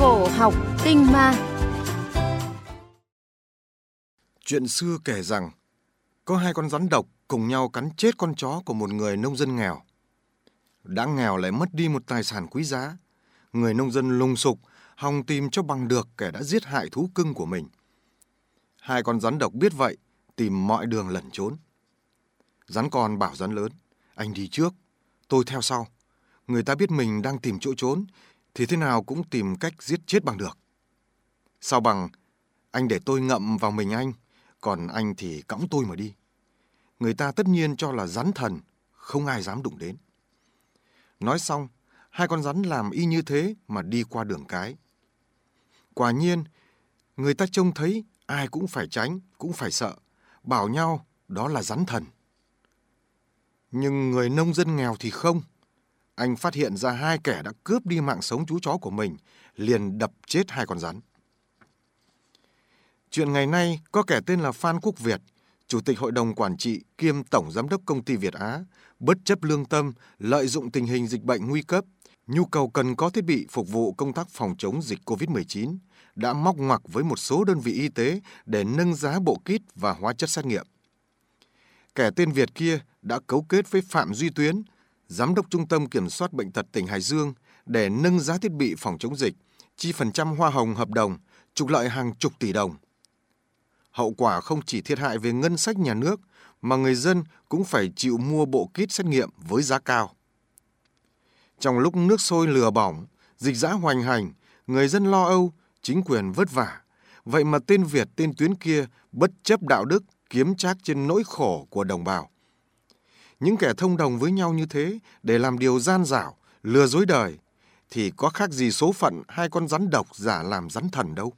Cổ học tinh ma Chuyện xưa kể rằng có hai con rắn độc cùng nhau cắn chết con chó của một người nông dân nghèo. Đã nghèo lại mất đi một tài sản quý giá. Người nông dân lùng sục, hòng tìm cho bằng được kẻ đã giết hại thú cưng của mình. Hai con rắn độc biết vậy, tìm mọi đường lẩn trốn. Rắn con bảo rắn lớn, anh đi trước, tôi theo sau. Người ta biết mình đang tìm chỗ trốn, thì thế nào cũng tìm cách giết chết bằng được. Sao bằng, anh để tôi ngậm vào mình anh, còn anh thì cõng tôi mà đi. Người ta tất nhiên cho là rắn thần, không ai dám đụng đến. Nói xong, hai con rắn làm y như thế mà đi qua đường cái. Quả nhiên, người ta trông thấy ai cũng phải tránh, cũng phải sợ, bảo nhau đó là rắn thần. Nhưng người nông dân nghèo thì không. Anh phát hiện ra hai kẻ đã cướp đi mạng sống chú chó của mình, liền đập chết hai con rắn. Chuyện ngày nay có kẻ tên là Phan Quốc Việt, Chủ tịch Hội đồng Quản trị kiêm Tổng Giám đốc Công ty Việt Á, bất chấp lương tâm, lợi dụng tình hình dịch bệnh nguy cấp, nhu cầu cần có thiết bị phục vụ công tác phòng chống dịch COVID-19, đã móc ngoặc với một số đơn vị y tế để nâng giá bộ kit và hóa chất xét nghiệm. Kẻ tên Việt kia đã cấu kết với Phạm Duy Tuyến, Giám đốc Trung tâm Kiểm soát Bệnh tật tỉnh Hải Dương để nâng giá thiết bị phòng chống dịch, chi phần trăm hoa hồng hợp đồng, trục lợi hàng chục tỷ đồng. Hậu quả không chỉ thiệt hại về ngân sách nhà nước, mà người dân cũng phải chịu mua bộ kit xét nghiệm với giá cao. Trong lúc nước sôi lửa bỏng, dịch dã hoành hành, người dân lo âu, chính quyền vất vả. Vậy mà tên Việt tên Tuyến kia bất chấp đạo đức kiếm trác trên nỗi khổ của đồng bào. Những kẻ thông đồng với nhau như thế để làm điều gian dảo, lừa dối đời, thì có khác gì số phận hai con rắn độc giả làm rắn thần đâu.